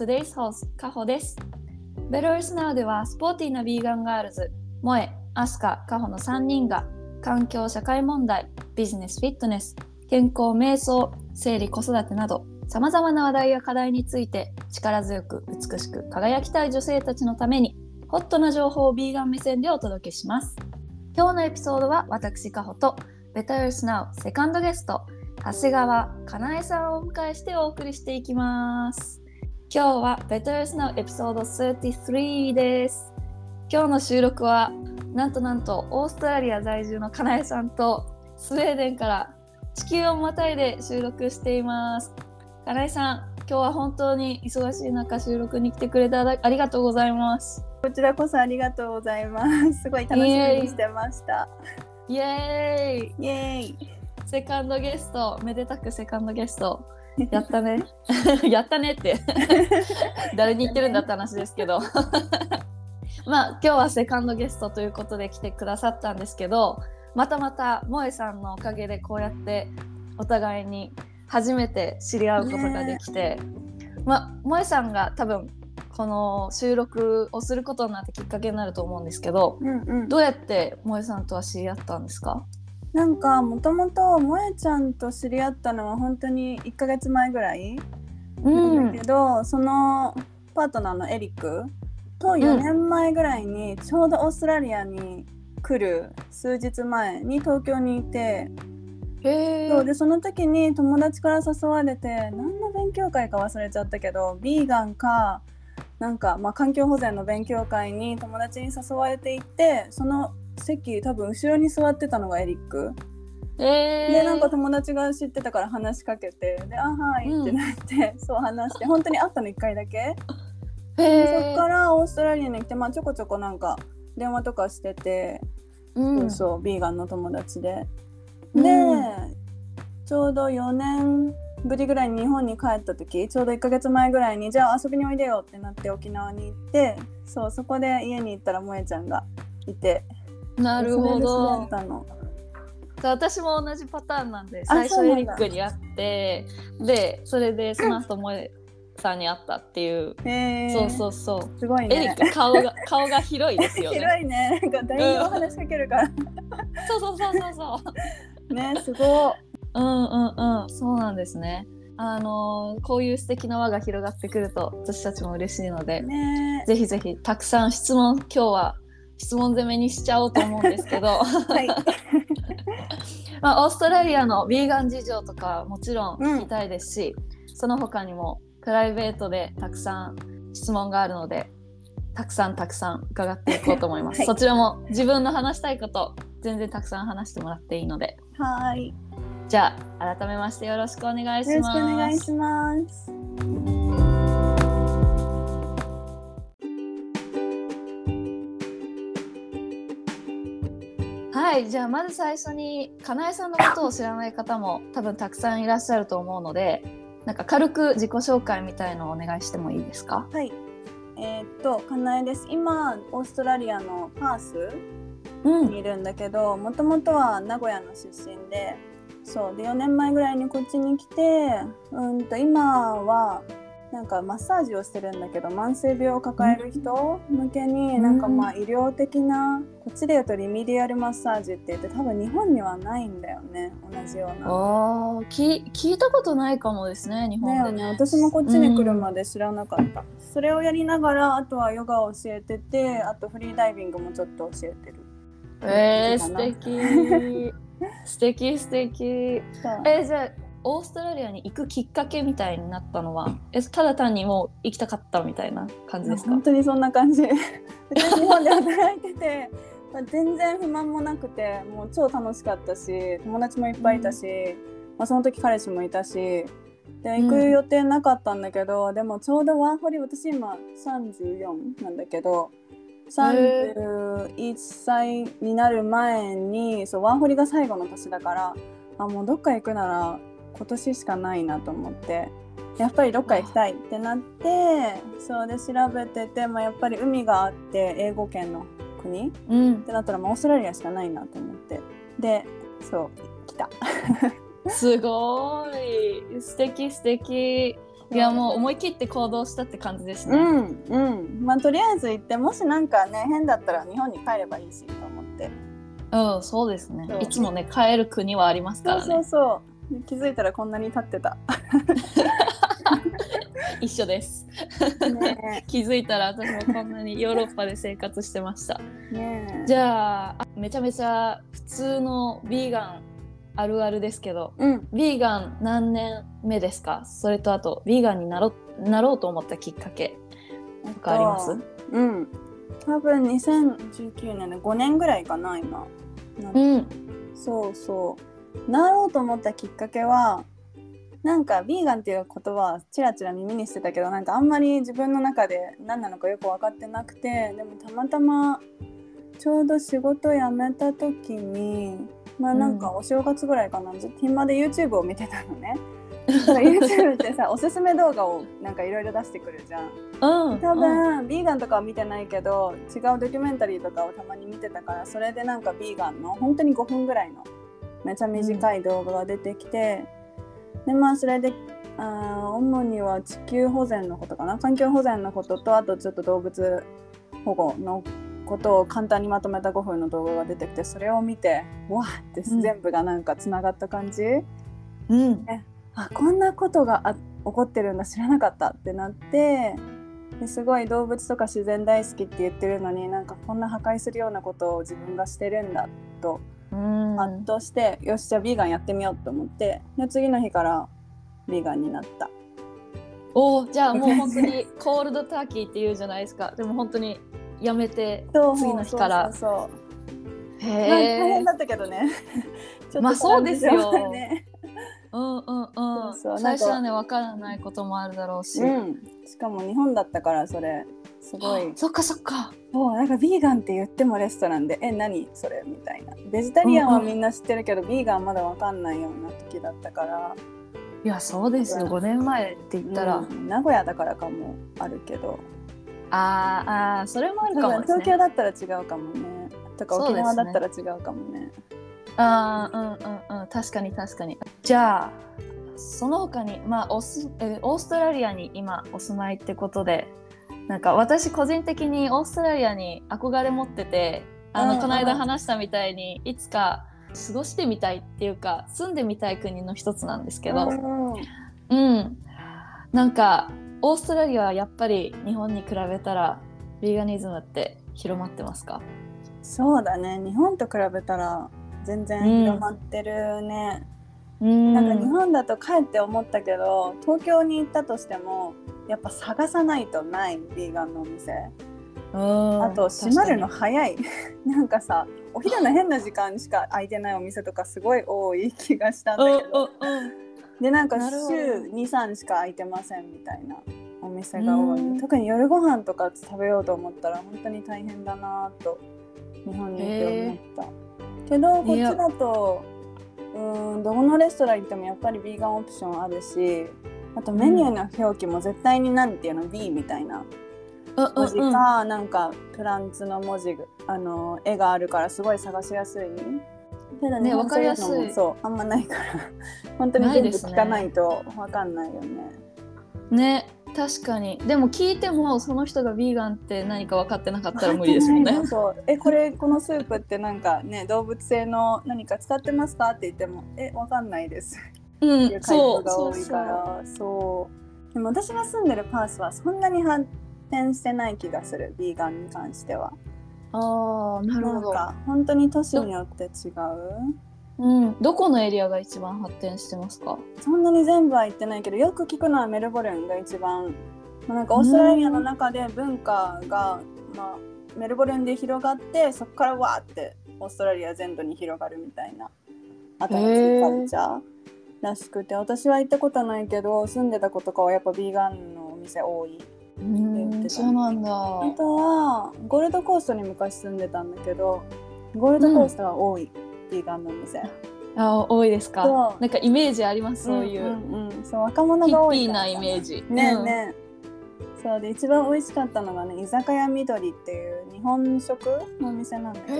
today's host, カホです。ベロルスナウではスポーティーなビーガンガールズ、モエ、アスカ、カホの3人が環境社会問題、ビジネスフィットネス、健康瞑想、生理子育てなどさまざまな話題や課題について力強く美しく輝きたい女性たちのためにホットな情報をビーガン目線でお届けします。今日のエピソードは私カホとベタ Earth Now セカンドゲスト長谷川かなえさんをお迎えしてお送りしていきます今日は Better Now エピソード33です。今日の収録はなんとなんとオーストラリア在住のかなえさんとスウェーデンから地球をまたいで収録しています。かなえさん今日は本当に忙しい中収録に来てくれてありがとうございます。こちらこそありがとうございます。すごい楽しみにしてました。イエーイ。イエーイ。セカンドゲストめでたくセカンドゲスト やったね。やったねって。誰に言ってるんだって話ですけど。まあ今日はセカンドゲストということで来てくださったんですけどまたまた萌えさんのおかげでこうやってお互いに初めて知り合うことができて、ね、まあ萌えさんが多分この収録をすることになってきっかけになると思うんですけど、うんうん、どうやって萌えさんとは知り合ったんですか？なんかもともと萌えちゃんと知り合ったのは本当に1ヶ月前ぐらいなんだけど、うん、そのパートナーのエリックと4年前ぐらいにちょうどオーストラリアに来る数日前に東京にいてそうでその時に友達から誘われて何の勉強会か忘れちゃったけどビーガンかなんか、まあ、環境保全の勉強会に友達に誘われていってその席多分後ろに座ってたのがエリック。えー、でなんか友達が知ってたから話しかけてで「あはい」ってなって、うん、そう話して本当に会ったの1回だけ。でそっからオーストラリアに来て、まあ、ちょこちょこなんか電話とかしてて、うん、そうそうビーガンの友達で。で、うん、ちょうど4年ぶりぐらいに日本に帰った時ちょうど1ヶ月前ぐらいにじゃあ遊びにおいでよってなって沖縄に行ってそうそこで家に行ったら萌ちゃんがいてなるほど。私も同じパターンなんで最初エリックに会ってでそれでその後萌さんに会ったっていう、そうそうそう。すごいね。エリック顔が顔が広いですよね。広いね。なんか誰にも話しかけるから、うん、そうそうそうそうそう。ねすごい。うんうんうん。そうなんですね。あのこういう素敵な輪が広がってくると私たちも嬉しいので、ね、ぜひぜひたくさん質問今日は質問攻めにしちゃおうと思うんですけど、はい。まあ、オーストラリアのヴィーガン事情とかもちろん聞きたいですし、うん、その他にもプライベートでたくさん質問があるのでたくさんたくさん伺っていこうと思います、はい、そちらも自分の話したいこと全然たくさん話してもらっていいので。はい。じゃあ改めましてよろしくお願いします。よろしくお願いします。はい、じゃあまず最初にかなえさんのことを知らない方も多分たくさんいらっしゃると思うので、なんか軽く自己紹介みたいのをお願いしてもいいですか？はい。えー、っとかなえです。今オーストラリアのパースにいるんだけど、もともとは名古屋の出身で。そうで4年前ぐらいにこっちに来てうんと今はなんかマッサージをしてるんだけど慢性病を抱える人向けになんかまあ医療的なこっちで言うとリミディアルマッサージって言って多分日本にはないんだよね同じような。あき聞いたことないかもですね日本でね、ね、私もこっちに来るまで知らなかった、うん、それをやりながらあとはヨガを教えててあとフリーダイビングもちょっと教えてる。えー、素敵。素敵素敵。えじゃあオーストラリアに行くきっかけみたいになったのはえただ単にもう行きたかったみたいな感じですか？本当にそんな感じ。日本で働いてて全然不満もなくてもう超楽しかったし友達もいっぱいいたし、うん、まあ、その時彼氏もいたしで行く予定なかったんだけど、うん、でもちょうどワーホリ私今34なんだけど31歳になる前にそうワーホリが最後の年だからあもうどっか行くなら今年しかないなと思ってやっぱりどっか行きたいってなってそうで調べてて、まあ、やっぱり海があって英語圏の国、うん、ってなったら、まあ、オーストラリアしかないなと思ってでそう来た。すごい。素敵素敵。いやもう思い切って行動したって感じですね。うんうん。まあとりあえず行ってもしなんかね変だったら日本に帰ればいいしと思って。うん、そうですね。いつもね、帰る国はありますからね。そうそうそう。で 気づいたらこんなに経ってた。一緒です。ね気づいたら私もこんなにヨーロッパで生活してました。じゃあ、あめちゃめちゃ普通のビーガンあるあるですけど、うん。ビーガン何年目ですか？それとあと、ビーガンになろなろうと思ったきっかけとかあります？うん。多分2019年の5年ぐらいかな今。なうん。そうそうなろうと思ったきっかけはなんかビーガンっていう言葉はちらちら耳にしてたけどなんかあんまり自分の中で何なのかよく分かってなくてでもたまたまちょうど仕事辞めた時にまあなんかお正月ぐらいかな、ずっと暇で YouTube を見てたのね。YouTube ってさ おすすめ動画をなんかいろいろ出してくるじゃん。うん。多分、ビーガンとかは見てないけど違うドキュメンタリーとかをたまに見てたからそれでなんかビーガンの本当に5分ぐらいのめちゃ短い動画が出てきて、でまあそれであー主には地球保全のことかな環境保全のこととあとちょっと動物保護のことを簡単にまとめた5分の動画が出てきてそれを見てわーってうん全部がなんかつながった感じ、うん。あこんなことがあ起こってるんだ知らなかったってなってですごい動物とか自然大好きって言ってるのになんかこんな破壊するようなことを自分がしてるんだとうん。ハッとして、よしじゃあビーガンやってみようと思ってで次の日からビーガンになった。おーじゃあもう本当に コールドターキーって言うじゃないですか。でも本当にやめて次の日からそうへまあ大変え。だったけどね ちょっとまあそうですよねうんうんうん。最初はねわからないこともあるだろうし。うん、しかも日本だったからそれすごいそっかそっか。そうなんかビーガンって言ってもレストランで「え何？それ?」みたいな。ベジタリアンはみんな知ってるけど、ビーガンまだわかんないような時だったから。いやそうですよ。5年前って言ったら、うん。名古屋だからかもあるけど。あーあーそれもある多かもね。分東京だったら違うかもね。とか沖縄だったら違うかもね。ああうんうんうん。確かに確かに。じゃあその他にまあオスえオーストラリアに今お住まいってことでなんか私個人的にオーストラリアに憧れ持っててあの、うんこの間話したみたいにいつか過ごしてみたいっていうか住んでみたい国の一つなんですけど、うんうん、なんかオーストラリアはやっぱり日本に比べたらビーガニズムって広まってますか？そうだね。日本と比べたら全然広まってるね、うん。なんか日本だと帰って思ったけど東京に行ったとしてもやっぱ探さないとないビーガンのお店。うん。あと閉まるの早い。なんかさお昼の変な時間しか空いてないお店とかすごい多い気がしたんだけど。でなんか週23しか空いてませんみたいなお店が多うん。い特に夜ご飯とか食べようと思ったら本当に大変だなと日本にいて思った。けどこっちだとうーんどこのレストラン行ってもやっぱりビーガンオプションあるしあとメニューの表記も絶対に何ていうの？B みたいな。文字か、なんかプランツの文字があの絵があるからすごい探しやすい。ただね日本わかりやすい。そうあんまないから。本当に全部聞かないとわかんないよね。ね確かに。でも聞いてもその人がビーガンって何か分かってなかったら無理ですもんね。そう。えこれこのスープってなんかね動物性の何か使ってますか？って言ってもえわかんないです。うんっていう回答が多いからそうでも私が住んでるパースはそんなに発展してない気がするビーガンに関しては。ああなるほど。なんか本当に都市によって違う。うん、どこのエリアが一番発展してますか？そんなに全部は行ってないけどよく聞くのはメルボルンが一番。まあなんかオーストラリアの中で文化が、まあ、メルボルンで広がってそこからわーってオーストラリア全土に広がるみたいな新しいカルチャーらしくて私は行ったことないけど住んでた子とかはやっぱビーガンのお店多い。そうなんだ。あとはゴールドコーストに昔住んでたんだけどゴールドコーストは多い、ビーガンのお店。あ多いですか？なんかイメージありますそういう、んうんうん。そう若者が多いなイメージ。ねえうん。ねえ、そうで一番美味しかったのがね居酒屋みどりっていう日本食のお店なんだけど。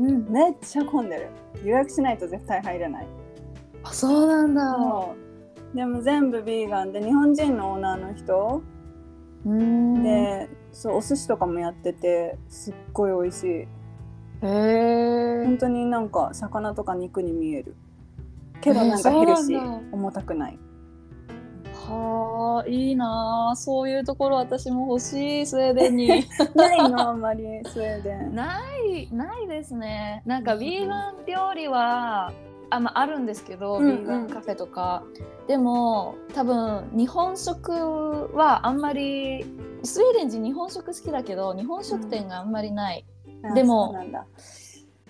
うん、めっちゃ混んでる。予約しないと絶対入れないあそうなんだ。でも全部ビーガンで日本人のオーナーの人うん。でそうお寿司とかもやっててすっごい美味しい。へえ本当になんか魚とか肉に見える。けどなんかヘルシー。重たくない。はあいいなあそういうところ私も欲しいスウェーデンに。ないの？あんまりスウェーデン。ないないですね。なんかビーガン料理はあ,、まあ、あるんですけど、うんうん。ビーガンカフェとか。でも多分日本食はあんまりスウェーデン人日本食好きだけど日本食店があんまりない、うなんだ。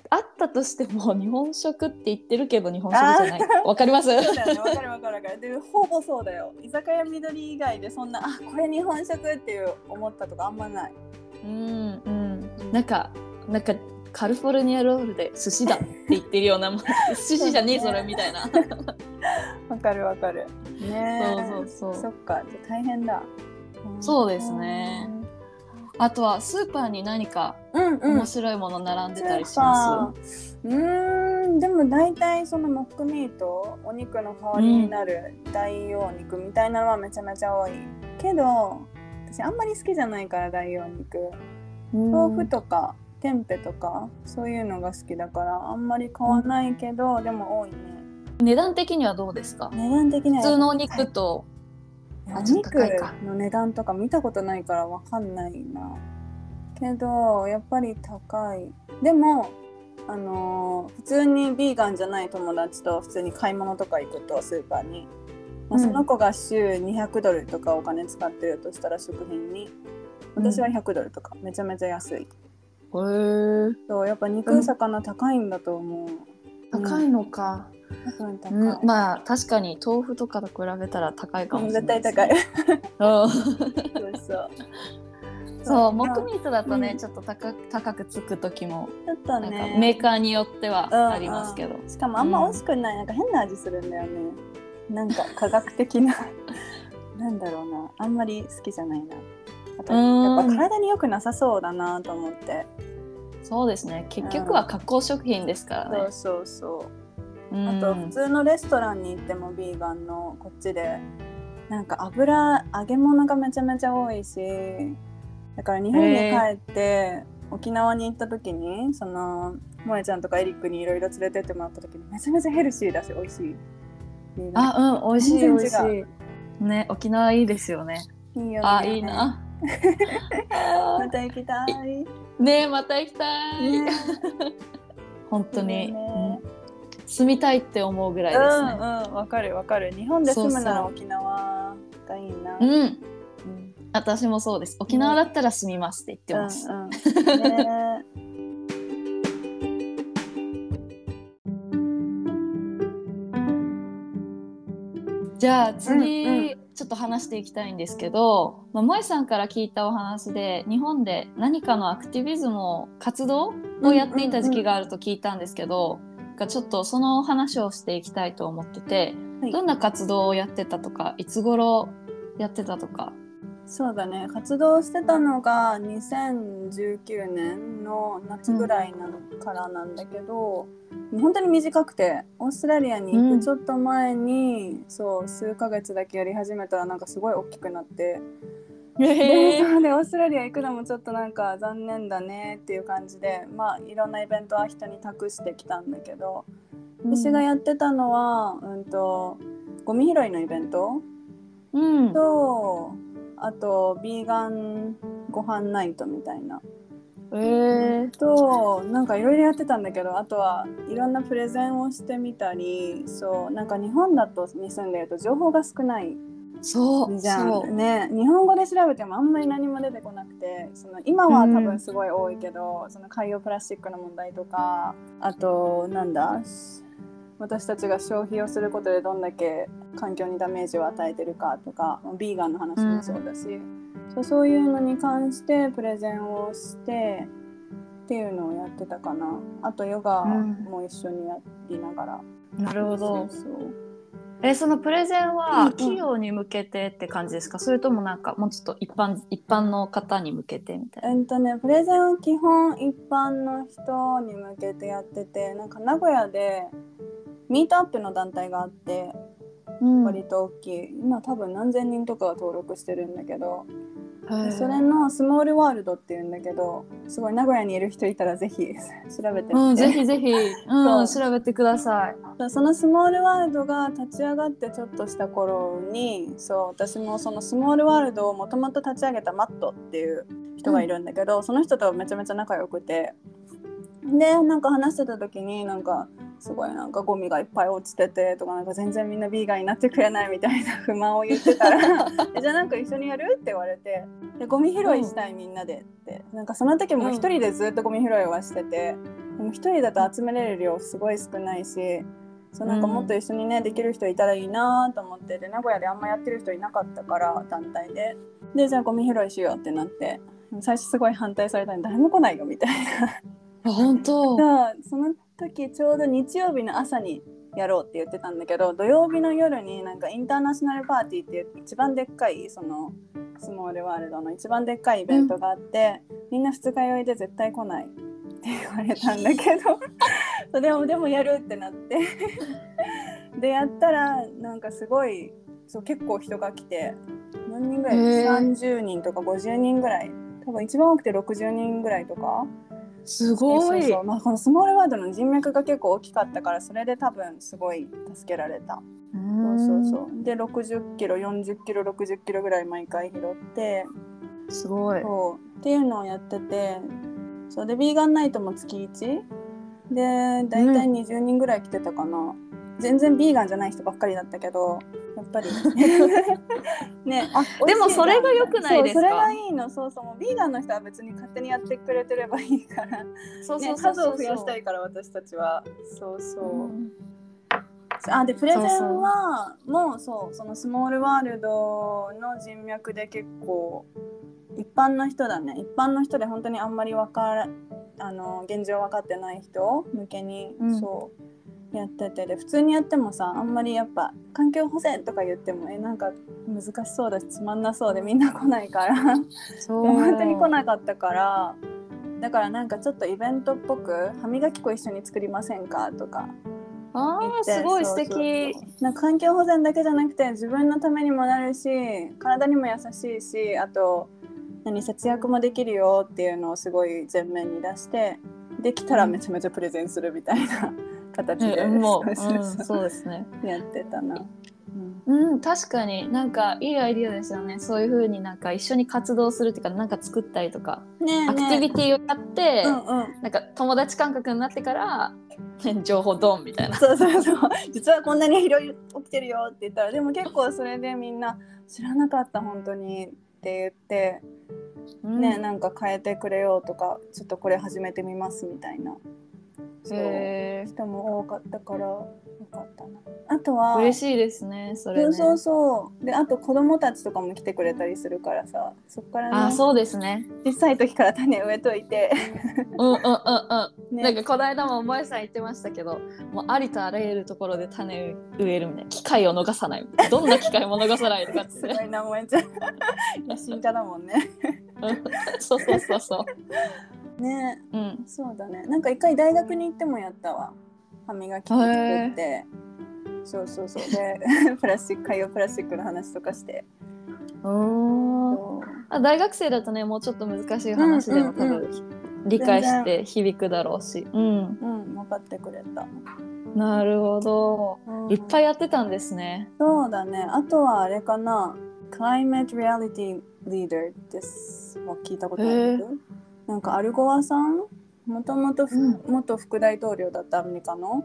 あったとしても日本食って言ってるけど日本食じゃない。わかります？そうだよね。わかるわかるわかる。でほぼそうだよ。居酒屋緑以外でそんなあこれ日本食っていう思ったとかあんまない。うんうん。なんかなんかカリフォルニアロールで寿司だって言ってるような 寿司じゃねえそれみたいな。わかるわかる。ねえ。そうそうそう。そっかじゃあ大変だ。そうですね。あとはスーパーに何かうんうん。面白いもの並んでたりしまスーパー。うーんでも大体そのモックミートお肉の代わりになる代用肉みたいなのはめちゃめちゃ多いけど私あんまり好きじゃないから代用肉。す、豆腐とかテンペとかそういうのが好きだからあんまり買わないけど、でも多いね。値段的にはどうですか？値段的には普通のお肉とおあちょっと肉の値段とか見たことないからわかんないな。けどやっぱり高い。でもあのー普通にビーガンじゃない友達と普通に買い物とか行くとスーパーに、まあうん。その子が週200ドルとかお金使ってるとしたら食品に。私は100ドルとか。めちゃめちゃ安い、へー。そうやっぱ肉、うん魚高いんだと思う。高いのか、うんまあ確かに豆腐とかと比べたら高いかもしれない絶対高い。うん。そうそう。そうモックミートだとね、うん。ちょっと高く高くつく時もちょっとね。メーカーによってはうんありますけど、しかもあんま美味しくない、なんか変な味するんだよね。なんか科学的な なんだろうな。あんまり好きじゃないなあとうんやっぱ体に良くなさそうだなと思って。そうですね。結局は加工食品ですからね。そう、そうそう。うん。あと普通のレストランに行ってもビーガンのこっちでなんか油揚げ物がめちゃめちゃ多いしだから日本に帰って沖縄に行った時にその萌えちゃんとかエリックにいろいろ連れてってもらった時にめちゃめちゃヘルシーだし美味しい。あうん美味しい美全味しい。ね沖縄いいですよね。いいよね。あいいな また行きたい。ねまた行きたい、ね。本当に、ね。うん。住みたいって思うぐらいうんですね。うんわかるわかる。日本で住むなそうそうら沖縄がいいな。うん、うん。私もそうです。沖縄だったら住みますって言ってます、うんうんね じゃあ次、うんうちょっと話していきたいんですけど、まあ、萌さんから聞いたお話で日本で何かのアクティビズムを活動をやっていた時期があると聞いたんですけど、がちょっとその話をしていきたいと思ってて、はいどんな活動をやってたとかいつ頃やってたとか？そうだね活動してたのが2019年の夏ぐらいなのからなんだけど、本当に短くてオーストラリアに行くちょっと前に、そう数ヶ月だけやり始めたらなんかすごい大きくなって、でそうでオーストラリア行くのもちょっとなんか残念だねっていう感じでまあいろんなイベントは人に託してきたんだけど私がやってたのは、うん、とゴミ拾いのイベント？うん、とあとビーガンご飯ナイトみたいな。えー、となんかいろいろやってたんだけどあとはいろんなプレゼンをしてみたりそうなんか日本だとに住んでると情報が少ないそうじゃそんね日本語で調べてもあんまり何も出てこなくてその今は多分すごい多いけど、その海洋プラスチックの問題とかあとなんだ私たちが消費をすることでどんだけ環境にダメージを与えてるかとかビーガンの話もそうだし、そうそういうのに関してプレゼンをしてっていうのをやってたかな。あとヨガも一緒にやりながら、うなるほど。えそのプレゼンうんうはん。企業に向けてって感じですか、それともなんかもうちょっと一般一般の方に向けてみたいな。えっとね、プレゼンは基本一般の人に向けてやっててなんか名古屋でミートアップの団体があってうん。割と大きい、今多分何千人とかが登録してるんだけど、それのスモールワールドっていうんだけどすごい名古屋にいる人いたらぜひ 調べてみて、うん、ぜひぜひ、うん、そ調べてください。そのスモールワールドが立ち上がってちょっとした頃にそう私もそのスモールワールドをもともと立ち上げたマットっていう人がいるんだけど、その人とめちゃめちゃ仲良くて。でなんか話してた時になんかすごいなんかゴミがいっぱい落ちててとかなんか全然みんなビーガンになってくれないみたいな不満を言ってたら えじゃあなんか一緒にやる？って言われて。でゴミ拾いしたいみんなでって。なんかその時も一人でずっとゴミ拾いはしてて、でも一人だと集めれる量すごい少ないしそうなんかもっと一緒にね、できる人いたらいいなと思って。で名古屋であんまやってる人いなかったから団体で。でじゃあゴミ拾いしようってなって。最初すごい反対されたのに誰も来ないよみたいな。あ本当。その時ちょうど日曜日の朝にやろうって言ってたんだけど土曜日の夜になんかインターナショナルパーティーっていう一番でっかいそのスモールワールドの一番でっかいイベントがあって、みんな二日酔いで絶対来ないって言われたんだけどそう でもでもやるってなって。でやったらなんかすごいそう結構人が来て何人ぐらい？へー。30人とか50人ぐらい。多分一番多くて60人ぐらいとかすごい。そうそう。まあ、このスモールワールドの人脈が結構大きかったからそれで多分すごい助けられた。そうそうそう。で60キロ40キロ60キロぐらい毎回拾って。う。すごい。そう。っていうのをやってて。そう。でビーガンナイトも月1で大体20人ぐらい来てたかな、全然ビーガンじゃない人ばっかりだったけどやっぱり。ね。あでもそれが良くないですかそれがいい。のそうそうもうビーガンの人は別に勝手にやってくれてればいいから。そうね、そうそうそう。数を増やしたいから私たちは。そうそう、うんあでプレゼンはもうそうそのスモールワールドの人脈で結構一般の人だね。一般の人で本当にあんまりわからあの現状分かってない人向けに、うん。そうやっててで普通にやってもさあんまりやっぱ環境保全とか言ってもえなんか難しそうだしつまんなそうでみんな来ないから。本当に来なかったからだからなんかちょっとイベントっぽく歯磨き粉一緒に作りませんかとか。あーすごい素敵。なんか環境保全だけじゃなくて自分のためにもなるし体にも優しいしあと何節約もできるよっていうのをすごい前面に出してできたらめちゃめちゃプレゼンするみたいな形で、うんもう、そうですね。やってたな。うん。うん確かに。なんかいいアイディアですよね。そういう風になんか一緒に活動するっていうかなんか作ったりとか、ねえアクティビティをやって、うんうん。なんか友達感覚になってから 情報ドンみたいな。そうそうそう。実はこんなに広い起きてるよって言ったらでも結構それでみんな知らなかった本当にって言って、ねなんか変えてくれようとかちょっとこれ始めてみますみたいなそう。へ人も多かったからよかったな。あとはー嬉しいですねそれね。そうそうであと子供たちとかも来てくれたりするからさそっからねあそうですね。小さい時から種植えといて、うんうんうんうん。ね。なんかこの間もお前さん言ってましたけどもうありとあらゆるところで種植えるみたいな。機会を逃さない。どんな機会も逃さないとかって。すごいな萌えちゃん。野心家だもんね。うん。そうそうそうそ ねううんそうだね。なんか一回大学に行ってもやったわ。歯磨き粉作って。そうそうそう。で、プラスチック、海洋プラスチックの話とかして。あ大学生だとねもうちょっと難しい話でも多うんうん分理解して響くだろうしうんうん、分かってくれた。なるほどいっぱい。いやってたんですねそうだね。あとはあれかな。Climate Reality Leader です。は聞いたことあへるなんかアルゴアさん？もともと元副大統領だったアメリカの？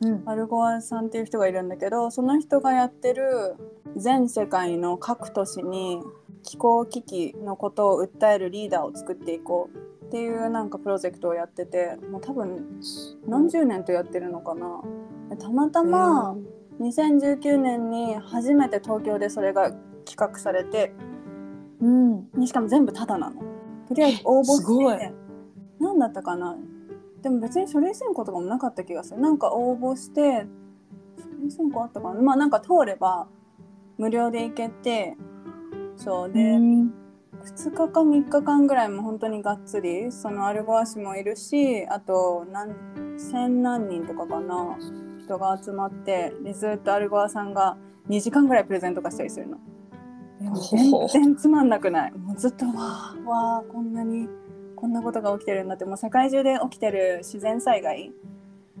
うん。アルゴアさんっていう人がいるんだけどその人がやってる全世界の各都市に気候危機のことを訴えるリーダーを作っていこうっていうなんかプロジェクトをやっててもう多分何十年とやってるのかな？でたまたま2019年に初めて東京でそれが企画されてうん。しかも全部タダなのとりあえず応募して。何だったかな。でも別に書類選考とかもなかった気がする。なんか応募して書類選考あったかな。まあなんか通れば無料で行けてそうで、うん。2日か3日間ぐらいも本当にがっつりそのアルゴア氏もいるしあと何千何人とかかな人人が集まってでずっとアルゴアさんが2時間ぐらいプレゼント化したりするの。全然つまんなくない。もうずっとわーわーこんなにこんなことが起きてるんだって。もう世界中で起きてる自然災害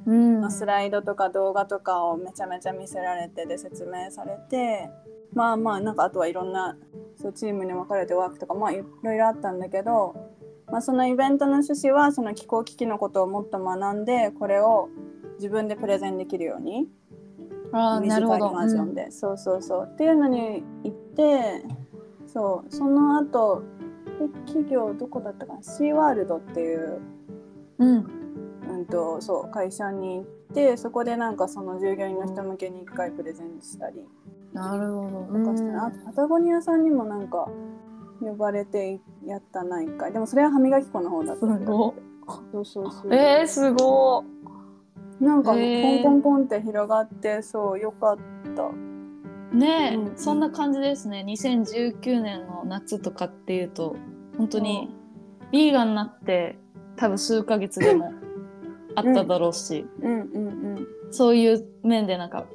うん。のスライドとか動画とかをめちゃめちゃ見せられてで説明されて。まあまあなんかあとはいろんなそうチームに分かれてワークとかまあいろいろあったんだけど、まあ、そのイベントの趣旨はその気候危機のことをもっと学んでこれを自分でプレゼンできるようにあーなるほど。短いバージョンで、そうそうそう。っていうのに行ってそうその後え企業どこだったかな？シーワールドっていううん。うんとそう会社に行ってそこでなんかその従業員の人向けに1回プレゼンしたり。なるほど。とかして、あパタゴニアさんにもなんか呼ばれてやったな1回。でもそれは歯磨き粉の方だった。すごそうそうそう。えー、すごなんかポンポンポンって広がってそうよかった。ねえ、うんそんな感じですね。2019年の夏とかっていうと本当にビーガンになって多分数ヶ月でもあっただろうし、うんうんうん。そういう面でなんか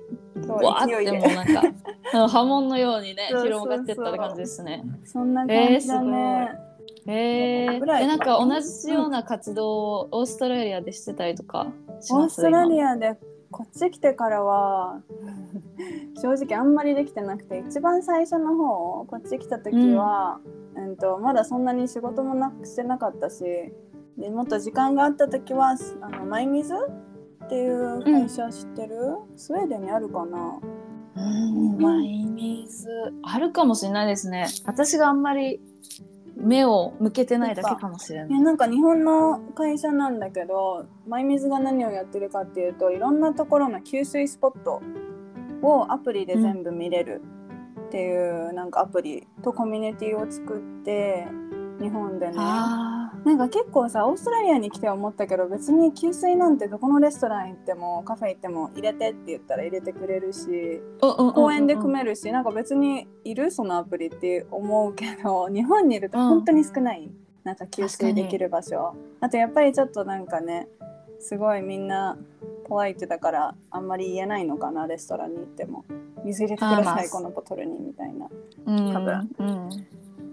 わーってもうなんかうん 波紋のようにね広がってった感じですね。そんな感じだね、えー、えなんか同じような活動をオーストラリアでしてたりとかオーストラリアアで。こっち来てからは正直あんまりできてなくて一番最初の方こっち来た時は、うん。とまだそんなに仕事もなくしてなかったしでもっと時間があった時はあの mymizu っていう会社知ってる、スウェーデンにあるかな？うん。マイミズ。あるかもしれないですね。私があんまり目を向けてないだけかもしれない。いやなんか日本の会社なんだけど mymizu が何をやってるかっていうといろんなところの給水スポットをアプリで全部見れるっていう、なんかアプリとコミュニティを作って日本でね。あなんか結構さオーストラリアに来て思ったけど別に給水なんてどこのレストラン行ってもカフェ行っても入れてって言ったら入れてくれるしー公園で組めるしなんか別にいるそのアプリって思うけど 日本にいると本当に少ない、なんか給水できる場所。あとやっぱりちょっとなんかねすごいみんなポワイトだからあんまり言えないのかなレストランに行っても。水入れてくださいこのボトルにみたいな。うん。多分。うん、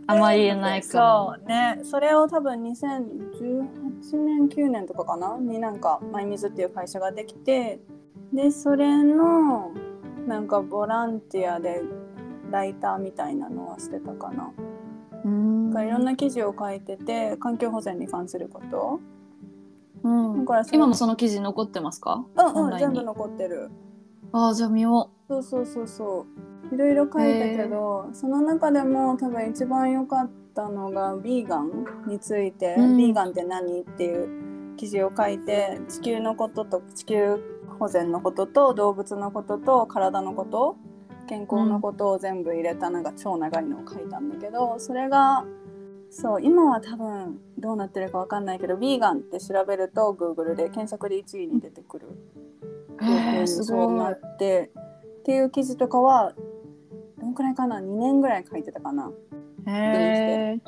あまり言えないかそうね。それを多分2018年9年とかかな？になんか mymizu っていう会社ができてでそれのなんかボランティアでライターみたいなのはしてたかな、も。うん。いろんな記事を書いてて環境保全に関すること。うん。だから今もその記事残ってますか？うんうん全部残ってる。ああじゃあ見よそうそうそうそういろいろ書いたけどその中でも多分一番良かったのがビーガンについて、うんビーガンって何っていう記事を書いて地球のことと地球保全のことと動物のことと体のこと健康のことを全部入れたなんか超長いのを書いたんだけどそれがそう今は多分どうなってるかわかんないけどビーガンって調べると Google で検索で1位に出てくる。えすごそうないってっていう記事とかはどんくらいかな？2年ぐらい書いてたかな。へえ。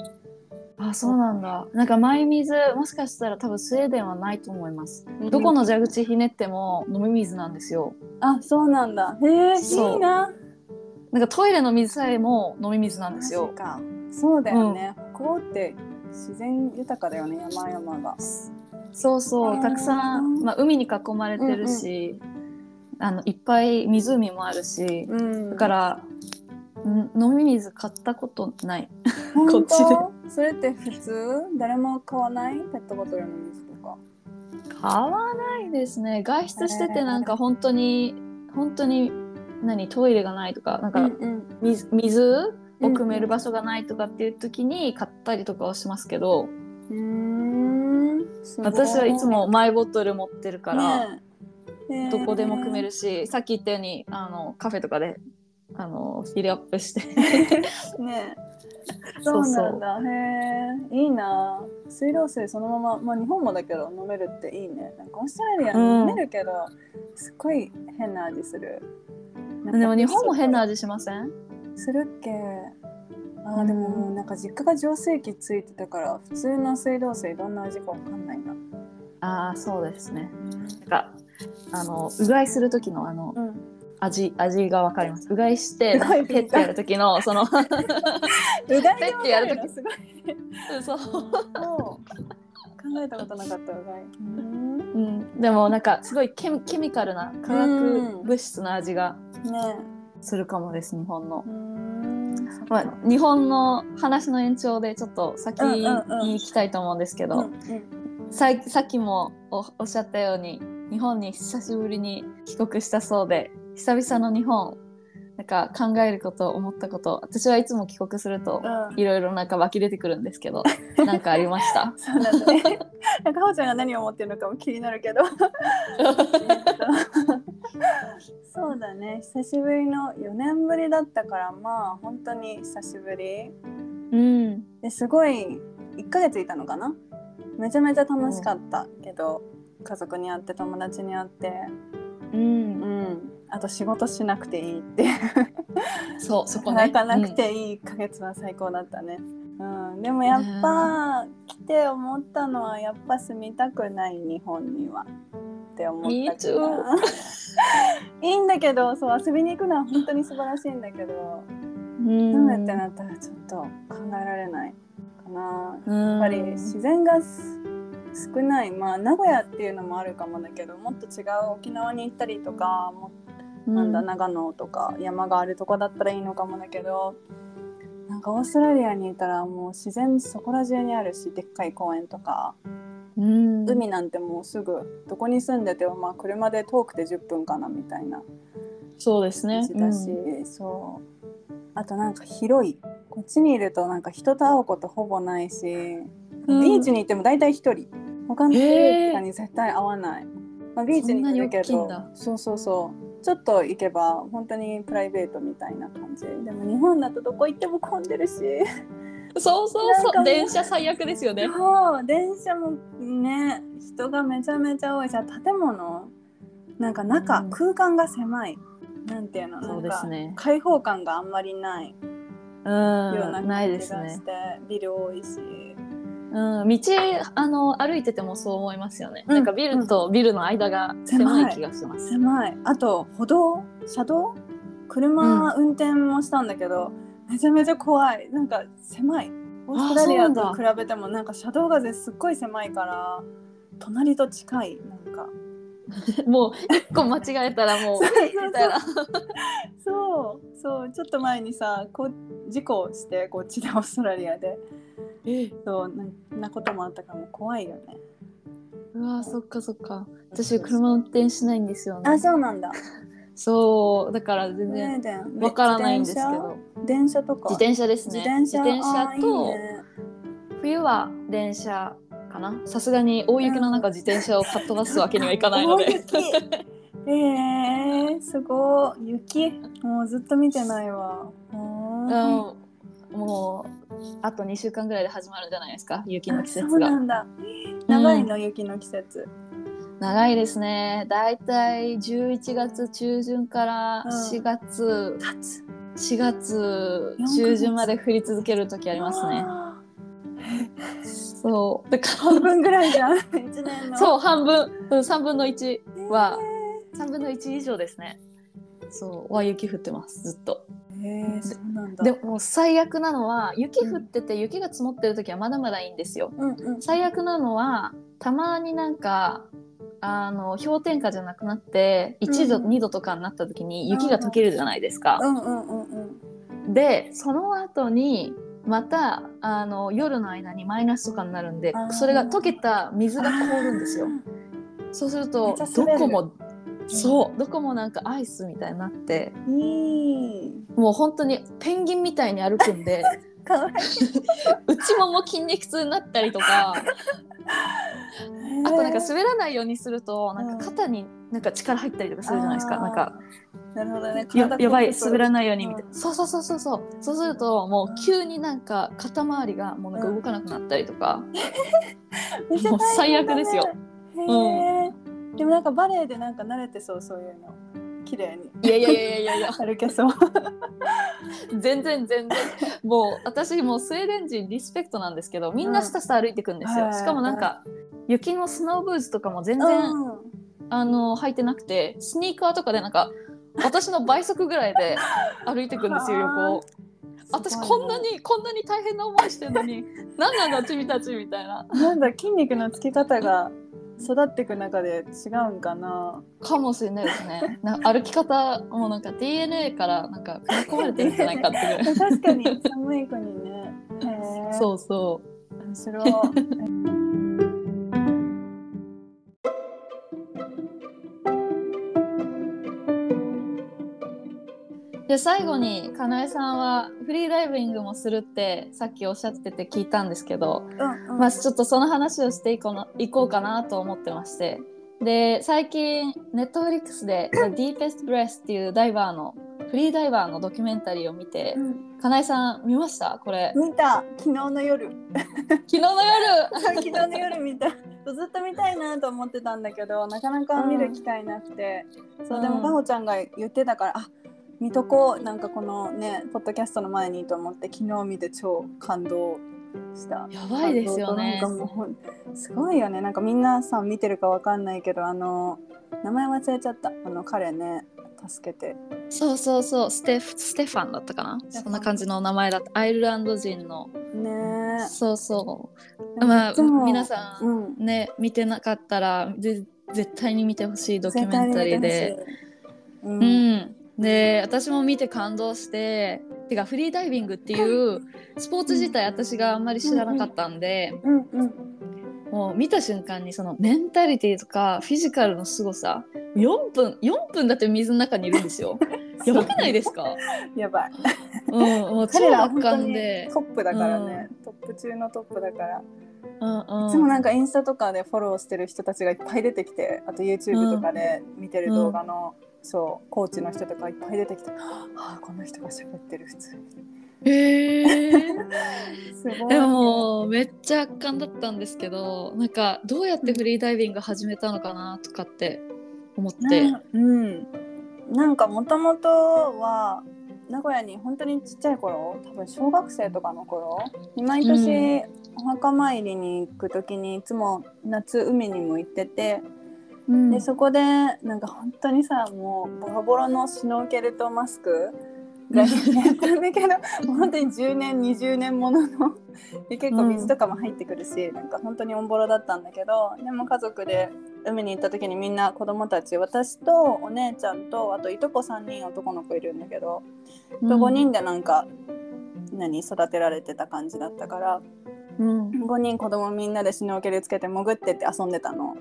あそうなんだ。なんかマイ水もしかしたら多分スウェーデンはないと思います。どこの蛇口ひねっても飲み水なんですよ。あそうなんだ。へえいいな。なんかトイレの水さえも飲み水なんですよ。そうだよね。北欧って自然豊かだよね山々が。そうそう、たくさん、まあ、海に囲まれてるし、あのいっぱい湖もあるし、うんだから、ん飲み水買ったことない。こっちで。それって普通？誰も買わない？ペットボトルの水とか？買わないですね。外出しててなんか本当に、本当に、何、トイレがないとか、なんかうん水水を汲める場所がないとかっていう時に買ったりとかはしますけど、うん。私はいつもマイボトル持ってるから、ねえ。どこでも汲めるし、さっき言ったようにあのカフェとかであのフィルアップして。ね。えそそうなんだ。へえいいな。水道水そのまままあ日本もだけど飲めるっていいね。なんかオーストラリアうん。飲めるけど、すっごい変な味する。でも日本も変な味味しません？するっけ。あーでもなんか実家が浄水器ついてたから普通の水道水どんな味かわかんないな。ああそうですね。なんかあのうがいする時のあのうん、味味がわかります。うがいして ペッてやる時のその うがいでペッてやる時。すごい。そう、考えたことなかったうがい。うん。うん、でもなんかすごいケミケミカルな化学物質の味がね。するかもです日本の。まかあ、日本の話の延長でちょっと先に行きたいと思うんですけど、さっきもおおっしゃったように日本に久しぶりに帰国したそうで久々の日本なんか考えること思ったこと私はいつも帰国するとうんいろいろなんか湧き出てくるんですけど なんかありました？そうなんだね。なんかはおちゃんが何を思ってるのかも気になるけど。そうだね。久しぶりの4年ぶりだったからまあ本当に久しぶり。うんですごい1ヶ月いたのかな？めちゃめちゃ楽しかったけど、家族に会って友達に会って、ううんん。あと仕事しなくていいって。そうそこね。働かなくていい1ヶ月は最高だったね。うん、でもやっぱ、来て思ったのはやっぱ住みたくない日本にはって思った too な いいんだけどそう遊びに行くのは本当に素晴らしいんだけど。うん住むってなったらちょっと考えられないかな。ややっぱり自然がす少ない。まあ名古屋っていうのもあるかもだけどもっと違う沖縄に行ったりとかもなんだ長野とか山があるとこだったらいいのかもだけどなんかオーストラリアにいたらもう自然そこら中にあるしでっかい公園とかうん。海なんてもうすぐどこに住んでてもまあ車で遠くて10分かなみたいなそうですね。だし、そう。あとなんか広い。こっちにいるとなんか人と会うことほぼないし、うん。ビーチに行っても大体一人。他の人とかに絶対会わない、まあ、ビーチに行るけど。そうそうそうちょっと行けば本当にプライベートみたいな感じ。でも日本だとどこ行っても混んでるし。そうそうそう。電車最悪ですよね。そう。電車もね人がめちゃめちゃ多いしあ建物なんか中、うん。空間が狭い。なんていうの？そうですね。なんか開放感があんまりない。うん。ようなない感じですね。がして、ビル多いしうん、道あの歩いててもそう思いますよね、うん。なんかビルとビルの間が狭い。気がします、狭い。あと歩道？車道？車運転もしたんだけど、めちゃめちゃ怖い。なんか狭い。オーストラリアと比べてもなんか車道がすっごい狭いから隣と近い。なんか。もう一個間違えたらもう そう。そう。ちょっと前にさこう事故してこっちでオーストラリアでそうなんなこともあったからもう怖いよね。うわそっかそっか。私車運転しないんですよね。あそうなんだ。そうだから全然ねわからないんですけど。電車とか？自転車ですね。自転車？とね。冬は電車かな。さすがに大雪の中自転車をかっ飛ばすわけにはいかないの大で雪。えー、すごい。雪？もうずっと見てないわ。ううんんもうあと2週間ぐらいで始まるんじゃないですか雪の季あそう節がなんだ。長いの、雪の季節。長いですね。だいたい11月中旬からうん。4月、夏4月中旬まで降り続ける時ありますね。あ。そう。だかー半分ぐらいじゃんそう半分、うん、3分の1は。え3分の1以上ですね。そうは雪降ってますずっとーえーそうなんだ。でも最悪なのは雪降ってて雪が積もってる時はまだまだいいんですよ。うんうん最悪なのはたまになんかあの氷点下じゃなくなって1度、うん。2度とかになった時に雪が溶けるじゃないですか。でその後にまたあの夜の間にマイナスとかになるんでそれが溶けた水が凍るんですよ。そうするめとどこもそう。どこもなんかアイスみたいになって。いいもう本当にペンギンみたいに歩くんで。か内 もも筋肉痛になったりとか。あとなんか滑らないようにするとなんか肩になんか力入ったりとかするじゃないですか、あー。なんかなるほどね。ややばい滑らいないようにみたいな、うん。そうそうそうそうそう。そうするともう急になんか肩周りがもうなんか動かなくなったりとか、もう最悪ですよ。へえ、でもなんかバレエでなんか慣れてそうそういうの。綺麗に。いやいやいやいやいや。歩けそう。全然全然。もう私もうスウェーデン人リスペクトなんですけどみんなスタスタ歩いてくんですよ、うん。しかもなんか雪のスノーブーツとかも全然、うん。あの履いてなくてスニーカーとかでなんか私の倍速ぐらいで歩いてくんですよ 横。を。私こんなにこんなに大変な思いしてるのに何なんだ君たちみたいな。なんだ筋肉のつき方が育っていく中で違うんかな。かもしれないですね。な歩き方もなんか DNA からなんか組み込まれてるんじゃないかっていう。ぐらい確かに寒い国ね。へえそうそ面白いで最後にかなえさんはフリーダイビングもするってさっきおっしゃってて聞いたんですけどうんうん。まあちょっとその話をしていこうないこうかなと思ってまして。で最近ネットフリックスで「The Deepest Breath」っていうダイバーのフリーダイバーのドキュメンタリーを見てうん。かなえさん見ました？これ。見た。昨日の夜。昨日の夜？昨日の夜見た。ずっと見たいなと思ってたんだけどなかなか見る機会なくて、そうでもうん。かほちゃんが言ってたからあ見とこう。なんかこのねポッドキャストの前にと思って昨日見て超感動した。やばいですよね。なんかもうすごいよね。なんかみんなさん見てるかわかんないけどあの名前忘れちゃった。あの彼ね助けて。そうそうそう。ステフステファンだったかな？そんな感じの名前だった。アイルランド人の。ね。そうそう。えまあ皆さんうん。ね見てなかったらぜ絶対に見てほしいドキュメンタリーで。うん。うん、で私も見て感動しててかフリーダイビングっていうスポーツ自体私があんまり知らなかったんで、うんうんもう見た瞬間にそのメンタリティとかフィジカルの凄さ4分4分だって水の中にいるんですよ。やばくないですか、やばい。うん、もう超彼らは圧巻で。トップだからね、トップ中のトップだから、うんうん。いつもなんかインスタとかでフォローしてる人たちがいっぱい出てきてあと YouTube とかで見てる動画の、そうコーチの人とかいっぱい出てきて、はあこの人が喋ってる普通に。へー。すごい。でもめっちゃ圧巻だったんですけどなんかどうやってフリーダイビング始めたのかなとかって思って。なうん。なんかもともとは名古屋に本当にちっちゃい頃多分小学生とかの頃に毎年お墓参りに行く時にいつも夏海にも行ってて、うん。でそこでなんか本当にさもうボロボロのシュノーケルとマスクがやったんだけど本当に10年20年ものの で結構水とかも入ってくるし、なんか本当にオンボロだったんだけどでも家族で海に行った時にみんな子供たち私とお姉ちゃんとあといとこ3人男の子いるんだけど、と5人でなんか何育てられてた感じだったからうん。5人子供みんなでシュノーケルつけて潜ってって遊んでたの。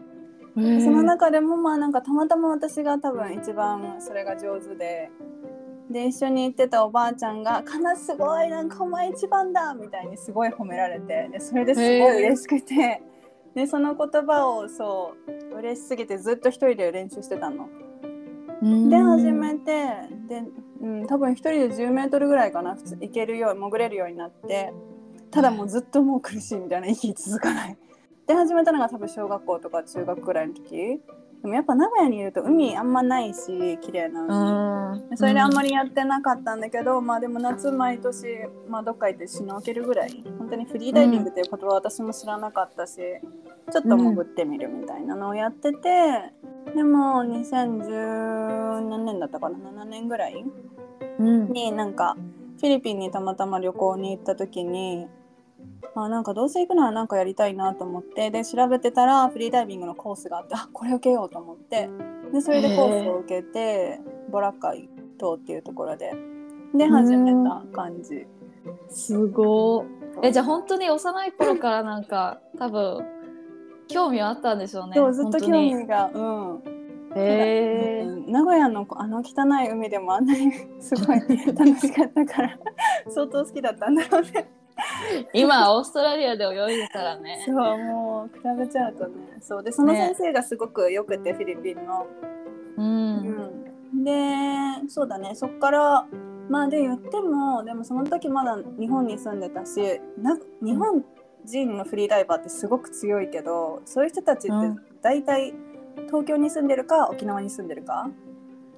その中でもまあなんかたまたま私が多分一番それが上手でで一緒に行ってたおばあちゃんが「かなすごいなんかお前一番だ!」みたいにすごい褒められてでそれですごい嬉しくてでその言葉をそう嬉しすぎてずっと一人で練習してたの。うんで始めてで、うん、多分一人で10メートルぐらいかな普通行けるよう潜れるようになってただもうずっともう苦しいみたいな息続かない。で始めたのが多分小学校とか中学ぐらいの時。でもやっぱ名古屋にいると海あんまないし綺麗な海。うん。それであんまりやってなかったんだけど、まあでも夏毎年、まあ、どっか行ってシュノーケルぐらい。本当にフリーダイビングっていうことは私も知らなかったし、ちょっと潜ってみるみたいなのをやってて、でも2010何年だったかな7年ぐらいうん。になんかフィリピンにたまたま旅行に行った時にあなんかどうせ行くならなんかやりたいなと思ってで調べてたらフリーダイビングのコースがあってあこれ受けようと思って。でそれでコースを受けてボラカイ島っていうところで。で始めた感じ。すごー。えじゃあ本当に幼い頃からなんか多分興味はあったんでしょうね。そうずっと興味がうん。へえうん名古屋のあの汚い海でもあんなに すごい楽しかったから相当好きだったんだろうね。今オーストラリアで泳いでたらね。そうもう比べちゃうとね。そう。でその先生がすごく良くて、フィリピンの。うん。うん、でそうだね。そっからまあで言ってもでもその時まだ日本に住んでたしな日本人のフリーダイバーってすごく強いけどそういう人たちってうん。大体東京に住んでるか沖縄に住んでるか、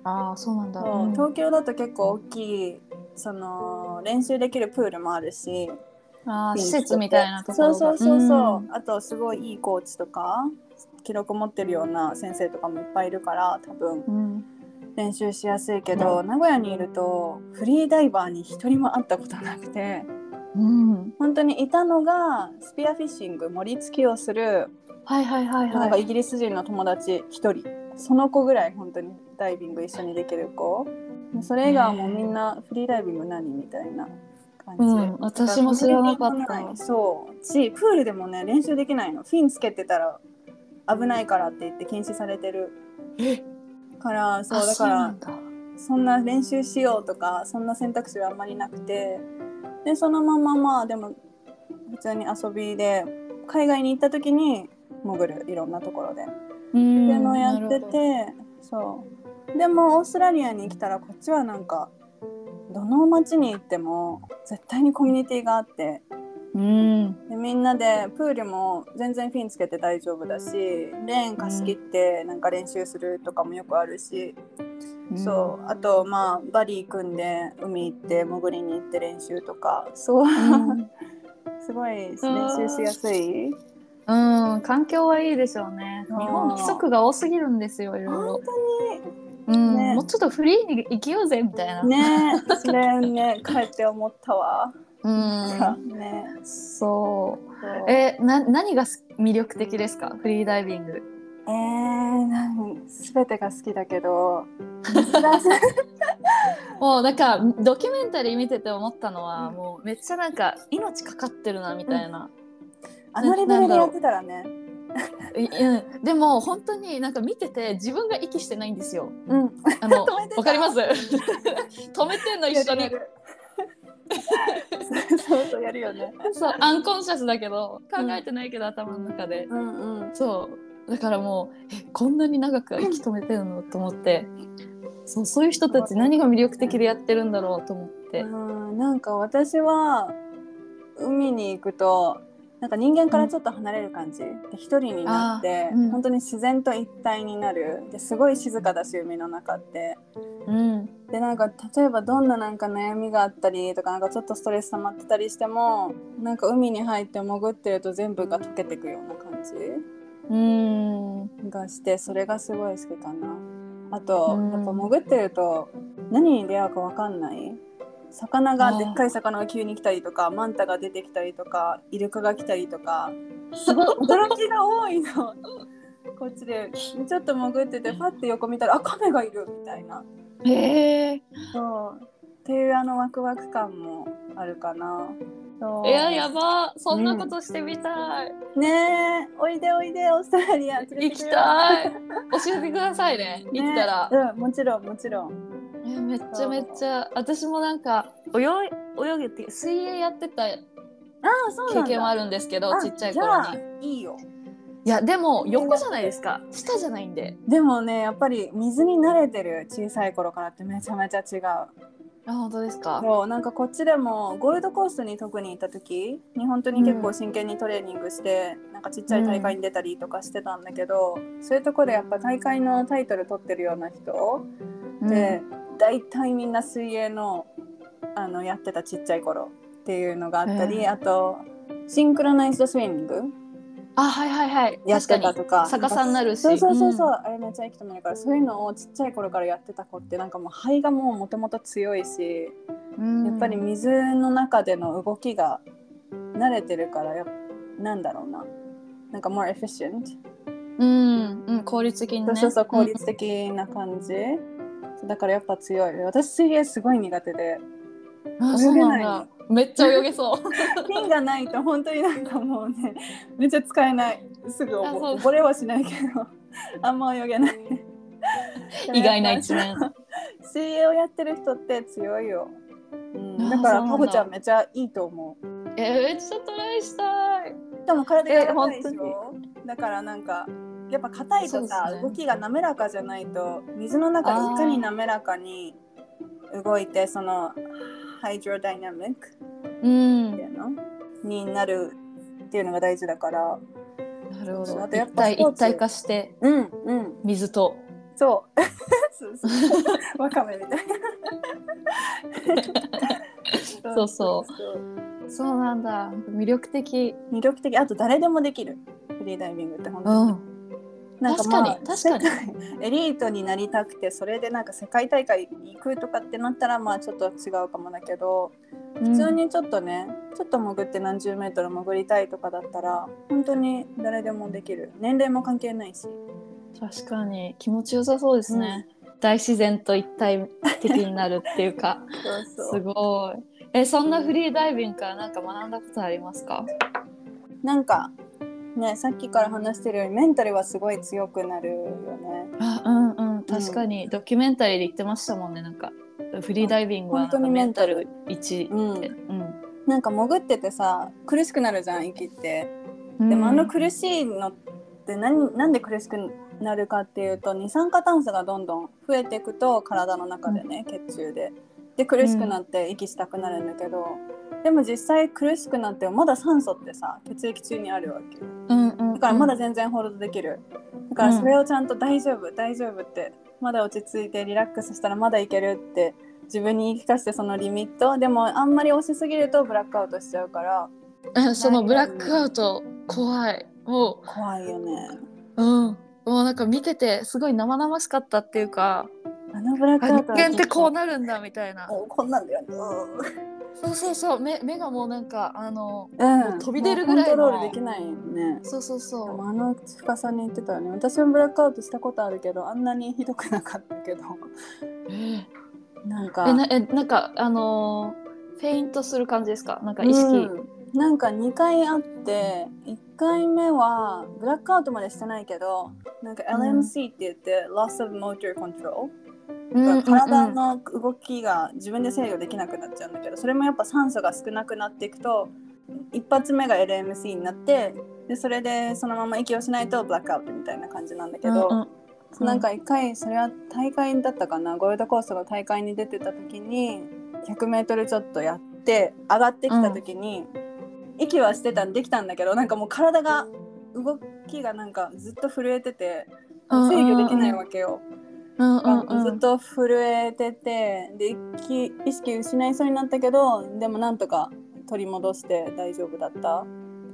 ああそうなんだ。そう東京だと結構大きいその練習できるプールもあるしあー施設みたいなところが。そうそうそうそう、ん。あとすごいいいコーチとか記録持ってるような先生とかもいっぱいいるから多分。うん。練習しやすいけど、名古屋にいるとフリーダイバーに一人も会ったことなくてうん、本当にいたのがスピアフィッシング盛り付けをする、はいはいはいなんかイはい。ギリス人の友達一人。その子ぐらい本当にダイビング一緒にできる子。それ以外はもうみんなフリーダイビング何みたいな感じ、うん私も知らなかった。そう。しプールでもね練習できないの。フィンつけてたら危ないからって言って禁止されてる。からそうあだからそんな練習しようとかそんな選択肢はあんまりなくて。でそのまままあでも普通に遊びで海外に行った時に潜るいろんなところで。ってうんいうのをやっててそう。でもオーストラリアに来たらこっちはなんかどの町に行っても絶対にコミュニティがあって。うん。でみんなでプールも全然フィンつけて大丈夫だしレーン貸し切ってなんか練習するとかもよくあるし、そう。あとまあバディ組んで海行って潜りに行って練習とか。そう、うん、すごい練習しやすい。うん、環境はいいでしょうね。日本規則が多すぎるんですよ、いろいろ。本。うん、ねもうちょっとフリーに生きようぜみたいな。ねそれね帰って思ったわ。うん、ねそう。え、な、何がす魅力的ですか、フリーダイビング。えー、なん全てが好きだけど もうなんかドキュメンタリー見てて思ったのは、もうめっちゃなんか命かかってるなみたいな。あのレベルでやってたらねいうん、でも本当になんか見てて自分が息してないんですよ。うん。あの わかります？止めてんの一緒に。やる そうそうやるよね。そうアンコンシャスだけど考えてないけど、頭の中で。うんうん。そう。だからもうえこんなに長く息止めてるの？と思って。そうそういう人たち何が魅力的でやってるんだろう？と思って。うん。なんか私は海に行くとなんか人間からちょっと離れる感じ、で一人になって、うん。本当に自然と一体になる。ですごい静かだし海の中って。うん。でなんか例えばどんななんか悩みがあったりとかなんかちょっとストレス溜まってたりしてもなんか海に入って潜ってると全部が溶けてくような感うん。じがしてそれがすごい好きかな。あと、うん。やっぱ潜ってると何に出会うか分かんない魚がでっかい魚が急に来たりとかマンタが出てきたりとかイルカが来たりとかすごい。驚きが多いの。こっちでちょっと潜っててパッて横見たらあカメがいるみたいな。へえそう。っていうあのワクワク感もあるかな。そう。いややば。そんなことしてみたい、ねえ。おいでおいでオーストラリア行きたい。教えてくださいね。行ったら、ねうんもちろんもちろんえめっちゃめっちゃ私もなんか泳い泳げて。水泳やってた経験はあるんですけどあちっちゃい頃に。いいよ。いやでも横じゃないですか。下じゃないんで。でもねやっぱり水に慣れてる小さい頃からってめちゃめちゃ違う。あ本当ですか？そうなんかこっちでもゴールドコーストに特にいた時に本当に結構真剣にトレーニングして、なんかちっちゃい大会に出たりとかしてたんだけど、そういうとこでやっぱ大会のタイトル取ってるような人で、大体みんな水泳のあのやってたちっちゃい頃っていうのがあったり、へー。あとシンクロナイズドスイミングあはいはいはい。やってたとか。逆さになるし。そうそうそうそう、あれめっちゃ息止めるからそういうのをちっちゃい頃からやってた子ってなんかもう肺がもうもともと強いし、うんやっぱり水の中での動きが慣れてるからやっなんだろうな。なんか more efficient、うん、うん、効率的にね。そうそうそう効率的な感じ、だからやっぱ強い。私水泳すごい苦手で。泳げない。めっちゃ泳げそう。ピンがないと本当になんかもうねめっちゃ使えない。すぐ溺溺れはしないけど あんま泳げない。意外な一面。水泳をやってる人って強いよ、うん、あだからかほちゃんめっちゃいいと思う。えめっちゃトライしたい。でも体柔らかいでしえょだからなんかやっぱ硬いとさ、そうですね。動きが滑らかじゃないと水の中でいかに滑らかに動いてそのハイドロダイナミックうん。っていうの？になるっていうのが大事だから。なるほど。一体一体化してうんうん。水と。そう。そうそう。わかめみたいなそうそう。そう。そうなんだ。魅力的。魅力的。あと誰でもできる。フリーダイビングって本当に、うんなんか確かにまあ確かに。世界エリートになりたくてそれでなんか世界大会に行くとかってなったらまあちょっと違うかもだけど普通にちょっとね、ちょっと潜って何十メートル潜りたいとかだったら本当に誰でもできる。年齢も関係ないし。確かに。気持ちよさそうですね、大自然と一体的になるっていうか。すごい。えそんなフリーダイビングからなんか学んだことありますか？なんかねさっきから話してるようにメンタルはすごい強くなるよね。あうんうん。確かに、ドキュメンタリーで言ってましたもんねなんか。フリーダイビングは。メンタル。ル1うん。って、うん。なんか潜っててさ苦しくなるじゃん息って。うん。でもあの苦しいのって何なんで苦しくなるかっていうと二酸化炭素がどんどん増えていくと体の中でね、血中で。で苦しくなって息したくなるんだけど、でも実際苦しくなってもまだ酸素ってさ血液中にあるわけよ。うんうんだからまだ全然ホールドできる。だからそれをちゃんと大丈夫大丈夫ってまだ落ち着いてリラックスしたらまだいけるって自分に言い聞かせてそのリミット。でもあんまり押しすぎるとブラックアウトしちゃうから。うんそのブラックアウト怖い。も怖いよね。ううん。もうなんか見ててすごい生々しかったっていうかあのブラックアウトってこうなるんだみたいな。おこんなんだよねそうそうそう。目目がもうなんかあのうん、飛び出るぐらいコントロールできない。よねそうそう。でそもあの深さに言ってたよね。私もブラックアウトしたことあるけどあんなにひどくなかったけど。うえ。なんか。えなえなんかあのーフェイントする感じですか？なんか意識、うん。なんか2回あって1回目はブラックアウトまでしてないけどなんか LMC って言って、Loss of Motor Control うんうんうん体の動きが自分で制御できなくなっちゃうんだけどそれもやっぱ酸素が少なくなっていくと一発目が LMC になってでそれでそのまま息をしないとブラックアウトみたいな感じなんだけど、うんうん。なんか一回それは大会だったかなゴールドコーストの大会に出てた時に 100m ちょっとやって上がってきた時に、息はしてたんできたんだけどなんかもう体が動きがなんかずっと震えてて制御できないわけよ。うんうんうんずっと震えててで息意識失いそうになったけどでもなんとか取り戻して大丈夫だった。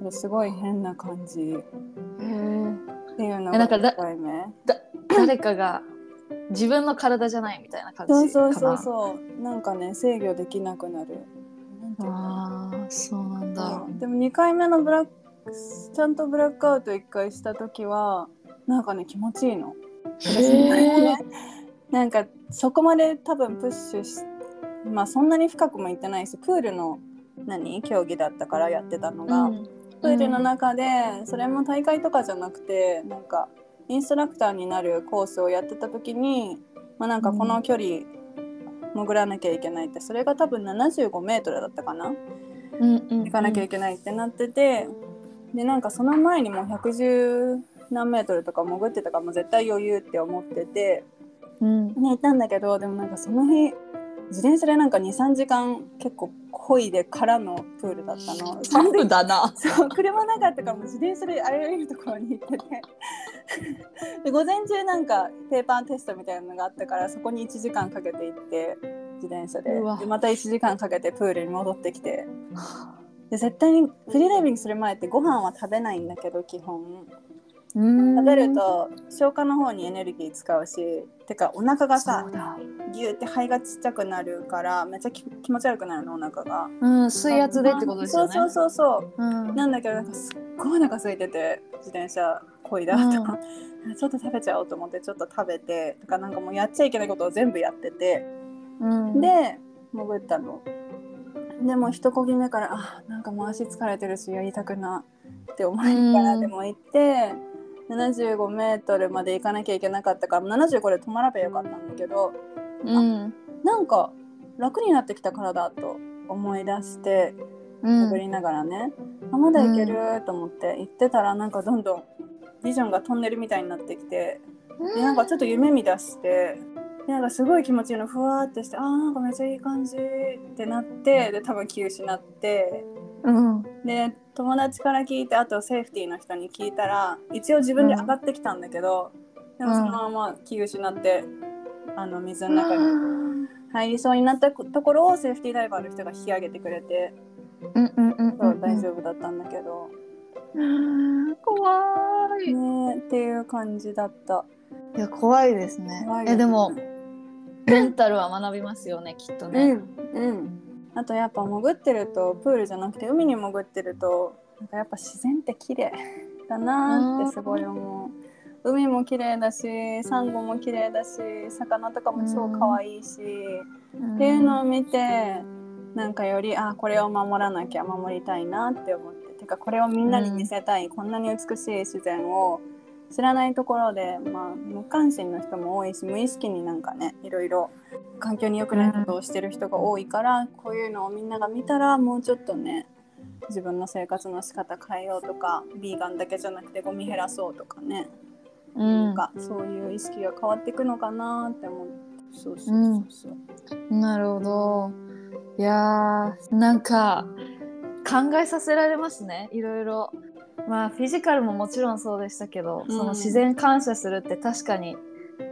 すごい変な感じ。っていうのがえなんかだ1回目。誰かが自分の体じゃないみたいな感じそうそうそうそう。なんかね制御できなくなる。あーそうなんだ。でも2回目のブラックちゃんとブラックアウト1回した時はなんかね気持ちいいのなんかそこまで多分プッシュしまあそんなに深くも行ってないしプールの何競技だったからやってたのが、うん。プールの中でそれも大会とかじゃなくてなんかインストラクターになるコースをやってた時に、まあ、なんかこの距離潜らなきゃいけないってそれが多分75メートルだったかな？うんうんうん。行かなきゃいけないってなっててでなんかその前にもう110何メートルとか潜ってたからもう絶対余裕って思ってて、うん。ね、行ったんだけどでもなんかその日自転車でなんか23時間結構漕いでからのプールだったの。タフだな。そう車なかったからもう自転車であらゆるところに行ってて。で午前中なんかペーパーテストみたいなのがあったからそこに1時間かけて行って自転車で。でまた1時間かけてプールに戻ってきて。で絶対にフリーダイビングする前ってご飯は食べないんだけど基本食食べると消化の方にエネルギー使うしてかお腹がさギューって肺がちっちゃくなるからめっちゃき気持ち悪くなるのお腹が。うん水圧でってことですよね。そうそうそうそう。うん。なんだけどなんかすっごいお腹空いてて自転車こいだ後、ちょっと食べちゃおうと思ってちょっと食べてとかなんかもうやっちゃいけないことを全部やってて、うん。で潜ったの。でも一漕ぎ目からあなんかもう足疲れてるしやりたくなって思いながらうん。でも行って、75メートルまで行かなきゃいけなかったから75で止まらばよかったんだけどうん。なんか楽になってきたからだと思い出してうん。潜りながらね、あまだいけると思って行ってたらなんかどんどんビジョンがトンネルみたいになってきてでなんかちょっと夢見出してでなんかすごい気持ちいいのふわーってしてあーなんかめっちゃいい感じってなってで多分気失ってうん。で友達から聞いてあとセーフティーの人に聞いたら一応自分で上がってきたんだけど、でもそのまま気失ってあの水の中に入りそうになったところをセーフティーダイバーの人が引き上げてくれてうんうんうんそう大丈夫だったんだけど、夫怖い。ねっていう感じだった。いや怖いですね。怖いですね。えでもメンタルは学びますよねきっとね、うんうん。あとやっぱ潜ってるとプールじゃなくて海に潜ってるとなんかやっぱ自然って綺麗だなーってすごい思う。海も綺麗だしサンゴも綺麗だし魚とかも超可愛いし、っていうのを見てなんかよりあこれを守らなきゃ守りたいなって思っててかこれをみんなに見せたい、こんなに美しい自然を知らないところで、まあ、無関心の人も多いし無意識になんかねいろいろ環境に良くないことをしてる人が多いから、こういうのをみんなが見たらもうちょっとね自分の生活の仕方変えようとかビーガンだけじゃなくてゴミ減らそうとかね、うん。なんかそういう意識が変わっていくのかなって思ってそうそうそうそう。なるほど。いやーなんか考えさせられますね。いろいろまあフィジカルももちろんそうでしたけど、うん。その自然感謝するって確かに。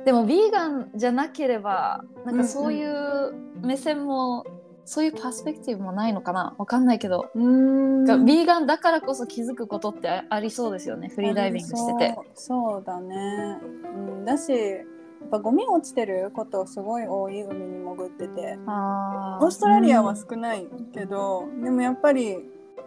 でもビーガンじゃなければなんかそういう目線も、そういうパースペクティブもないのかな？わかんないけど、うーん。がビーガンだからこそ気づくことってあありそうですよねフリーダイビングしてて。そう。だね、うん、だしやっぱゴミ落ちてることすごい多い海に潜ってて。オーストラリアは少ないけど、でもやっぱり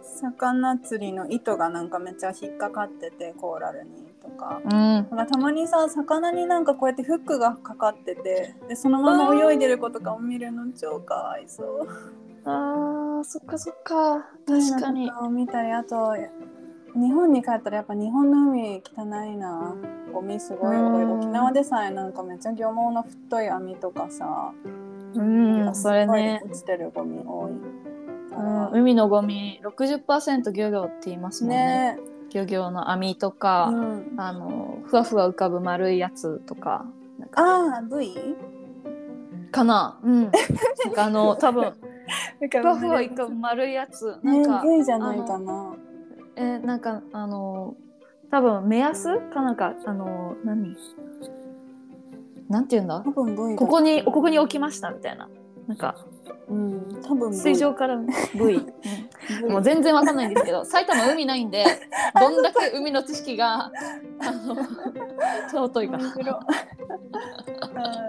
魚釣りの糸がなんかめっちゃ引っかかっててコーラルにとか。うん、かたまにさ魚になんかこうやってフックがかかっててでそのまま泳いでる子とかを見るの超かわいそう。あーそっかそっか。確かに。かを見たりあと日本に帰ったらやっぱ日本の海汚いな。ゴミすごい多い。うん。沖縄でさえなんかめっちゃ漁網の太い網とかさ、うんそれね。落ちてるゴミ多い。かうらん、海のゴミ60%漁業って言いますもんね。ね。漁業の網とか、うん、あのふわふわ浮かぶ丸いやつとかか。ああ V? かな。うん。なんかあの 多分ふわふわ浮かぶ丸いやつ。なんねか、V じゃないかな。えなんかあの多分目安？かなんかあの何？なんて言うんだ？多分 V だここにここに置きましたみたいな。なんかうん多分水上から V、もう全然わかんないんですけど 埼玉海ないんでどんだけ海の知識があの尊いか。うん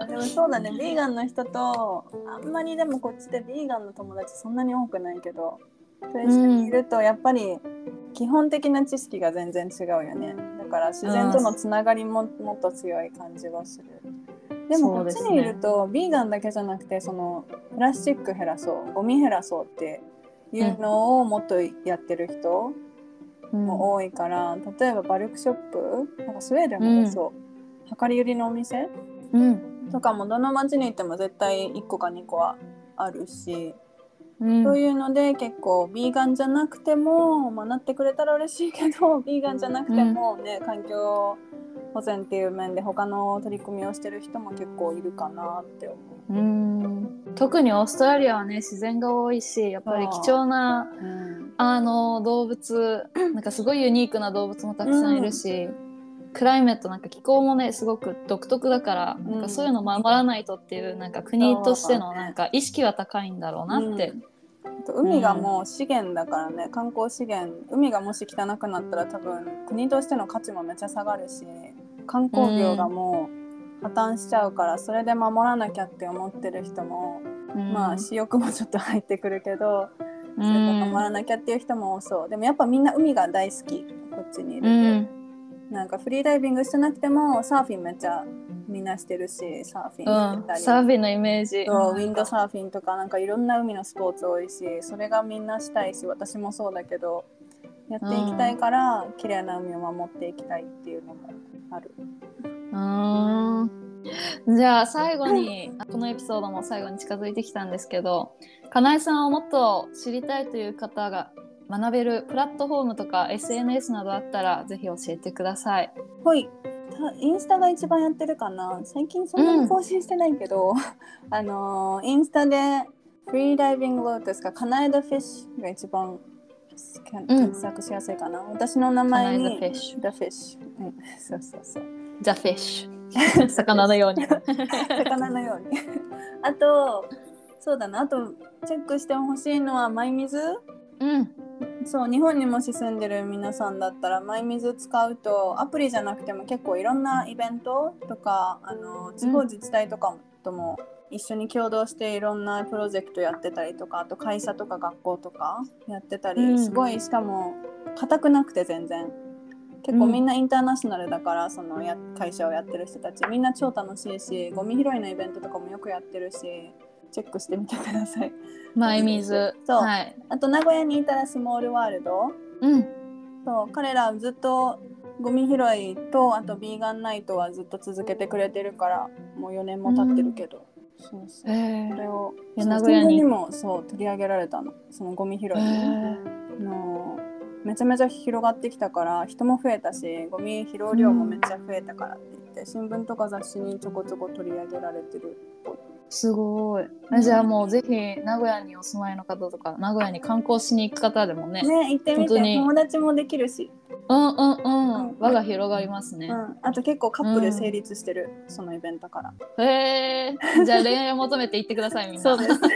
でもそうだね。ビーガンの人とあんまりでもこっちでビーガンの友達そんなに多くないけどそれ一緒にいるとやっぱり基本的な知識が全然違うよね。だから自然とのつながりももっと強い感じはするでもこっちにいると、ビーガンだけじゃなくてそのプラスチック減らそうゴミ減らそうっていうのをもっとやってる人、うん。も多いから例えばバルクショップなんかスウェーデンもねそう、量り売りのお店うん。とかもどの町に行っても絶対1個か2個はあるし、うん。そういうので結構ビーガンじゃなくても、まあ、なってくれたら嬉しいけどビーガンじゃなくてもね、環境保全っていう面で他の取り組みをしてる人も結構いるかなって思う。うん。特にオーストラリアはね自然が多いしやっぱり貴重なうんあの動物なんかすごいユニークな動物もたくさんいるし、クライメットなんか気候もねすごく独特だから、うんなんかそういうの守らないとっていうなんか国としてのなんか意識は高いんだろうなって、海がもう資源だからね、観光資源海がもし汚くなったら多分国としての価値もめっちゃ下がるし観光業がもう破綻しちゃうからそれで守らなきゃって思ってる人も、うん。まあ私欲もちょっと入ってくるけど、うそれでん守らなきゃっていう人も多そう。でもやっぱみんな海が大好きこっちにいると、うん。なんかフリーダイビングしてなくてもサーフィンめっちゃみんなしてるしサーフィうんンしてたり、サーフィンのイメージ。そうウィンドサーフィンとかなんかいろんな海のスポーツ多いしそれがみんなしたいし私もそうだけどやっていきたいから、綺麗な海を守っていきたいっていうのもある。うーん。じゃあ最後に このエピソードも最後に近づいてきたんですけどかなえさんをもっと知りたいという方が学べるプラットフォームとか SNS などあったらぜひ教えてください。ほい。たインスタが一番やってるかな。最近そんなに更新してないけど、あのーインスタでフリーダイビングローテスか？カナエダフィッシュが一番検索しやすいかな、私の名前に Canada Fish The Fish、うん、そうそうそう。The Fish 魚のように。魚のように。あとそうだな。あとチェックしてほしいのは mymizu。うん。そう日本にもし住んでる皆さんだったら mymizu 使うとアプリじゃなくても結構いろんなイベントとかあの地方自治体とかとも一緒に共同していろんなプロジェクトやってたりとかあと会社とか学校とかやってたり、うん。すごいしかも硬くなくて全然。結構みんなインターナショナルだから、そのや会社をやってる人たち。みんな超楽しいしゴミ拾いのイベントとかもよくやってるしチェックしてみてください。 mymizu。そう。はい。あと名古屋にいたらスモールワールド。うん。そう。彼らずっとゴミ拾いとあとビーガンナイトはずっと続けてくれてるからもう4年も経ってるけど、そうそう。えそれをいやそう名古屋に新聞にもそう取り上げられたの。そのゴミ拾いー、ね、のめちゃめちゃ広がってきたから人も増えたしゴミ拾う量もめっちゃ増えたからって言って、新聞とか雑誌にちょこちょこ取り上げられてるすごい。えじゃあもうぜひ名古屋にお住まいの方とか名古屋に観光しに行く方でもねね行ってみて。友達もできるし、うんうんうん、うん。輪が広がりますね。う、ん、あと結構カップル成立してる、そのイベントから。へえじゃあ恋愛を求めて行ってくださいみんな。そうです。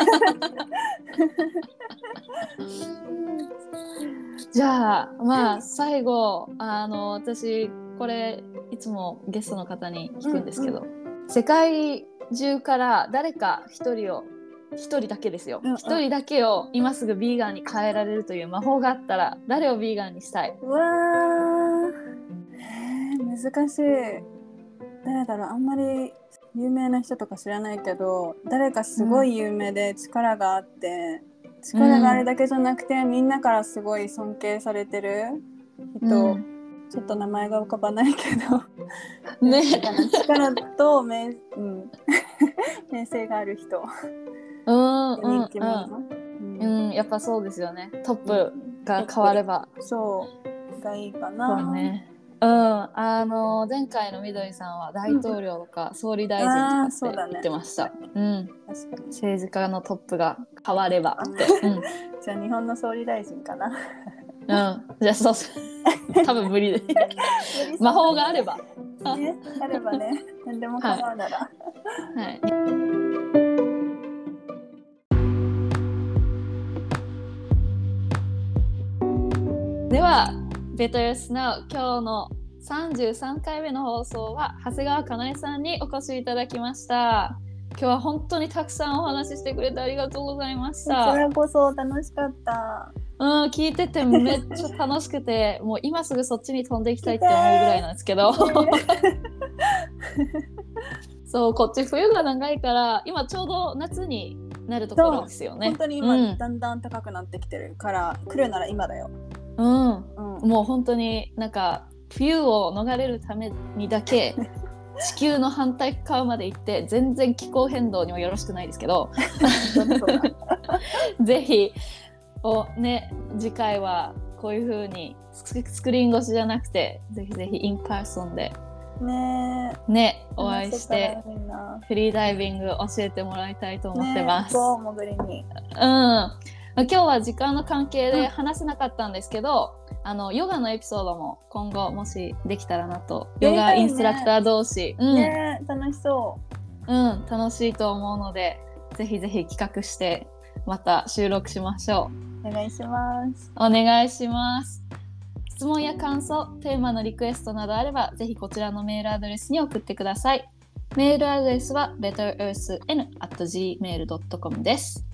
じゃあまあ最後あの私これいつもゲストの方に聞くんですけど、世界中から誰か一人を一人だけですよ。うんうん。一、人だけを今すぐビーガンに変えられるという魔法があったら誰をビーガンにしたい？うわー。えー難しい。誰だろう。あんまり有名な人とか知らないけど誰かすごい有名で力があって、力があるだけじゃなくて、みんなからすごい尊敬されてる人、うんちょっと名前が浮かばないけど。ね。力と名,、うん、名声がある人。うんうん人気者、うん、うんうん、やっぱそうですよね。トップが変われば。そう。がいいかそな。うね。うん、あの前回のみどりさんは大統領とか総理大臣とかって言ってました。うん、確かに。政治家のトップが変わればって。うん、じゃあ日本の総理大臣かな。うん、じゃあそうそう。多分無理で。魔法があれば。はね、あればね、何でも構うなら。い。では、ベトルスナウ今日の33回目の放送は長谷川かなえさんにお越しいただきました。今日は本当にたくさんお話ししてくれてありがとうございましこちた。らこそ楽しかった。うん、聞いててめっちゃ楽しくて、もう今すぐそっちに飛んでいきたいって思うぐらいなんですけど。そう、こっち冬が長いから、今ちょうど夏になるところですよね本。当に今、うんだんだん高くなってきてるから、来るなら今だよ。うん、うん。もう本当になんか冬を逃れるためにだけ 地球の反対側まで行って全然気候変動にもよろしくないですけどぜひおね次回はこういう風にスクリーン越しじゃなくてぜひぜひ in person でねえ。ねお会いしてフリーダイビング教えてもらいたいと思ってます。ね潜りに。うん今日は時間の関係で話せなかったんですけど、あのヨガのエピソードも今後もしできたらなとヨガインストラクター同士、うんねえ、楽しそうん、楽しいと思うのでぜひぜひ企画してまた収録しましょう。お願いします。お願いします質問や感想テーマのリクエストなどあればぜひこちらのメールアドレスに送ってくださいメールアドレスは betterearthn.gmail.com です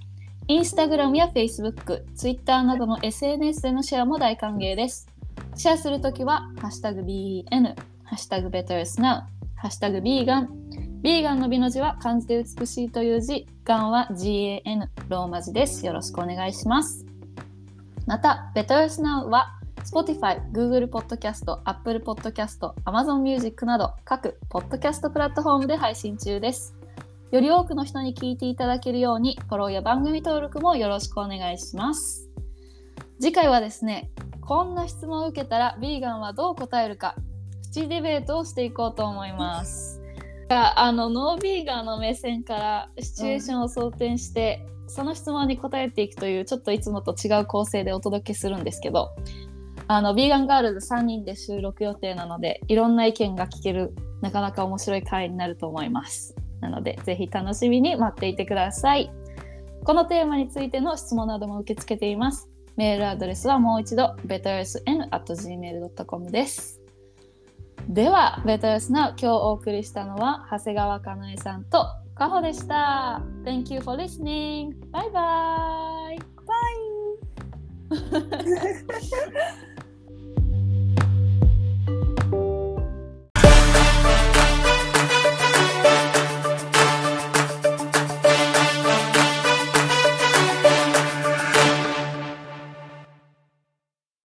インスタグラムや Facebook、Twitter などの SNS でのシェアも大歓迎です。シェアするときは、ハッシュタグ BN、ハッシュタグ BetterSnow、ハッシュタグビーガン。ビーガンの美の字は漢字で美しいという字、ガンは GAN、ローマ字です。よろしくお願いします。また、BetterSnow は Spotify、Google Podcast、Apple Podcast、Amazon Music など各ポッドキャストプラットフォームで配信中です。より多くの人に聞いていただけるように、フォローや番組登録もよろしくお願いします。次回はですね、こんな質問を受けたら、ビーガンはどう答えるか、プチディベートをしていこうと思います。あのノービーガンの目線からシチュエーションを想定して、その質問に答えていくというちょっといつもと違う構成でお届けするんですけどあのビーガンガールズ3人で収録予定なのでいろんな意見が聞けるなかなか面白い回になると思います。なのでぜひ楽しみに待っていてください。このテーマについての質問なども受け付けています。メールアドレスはもう一度 betersn.gmail.com です。ではベトヨスの今日お送りしたのは長谷川かなえさんとかほでした。Thank you for listening. Bye bye. Bye.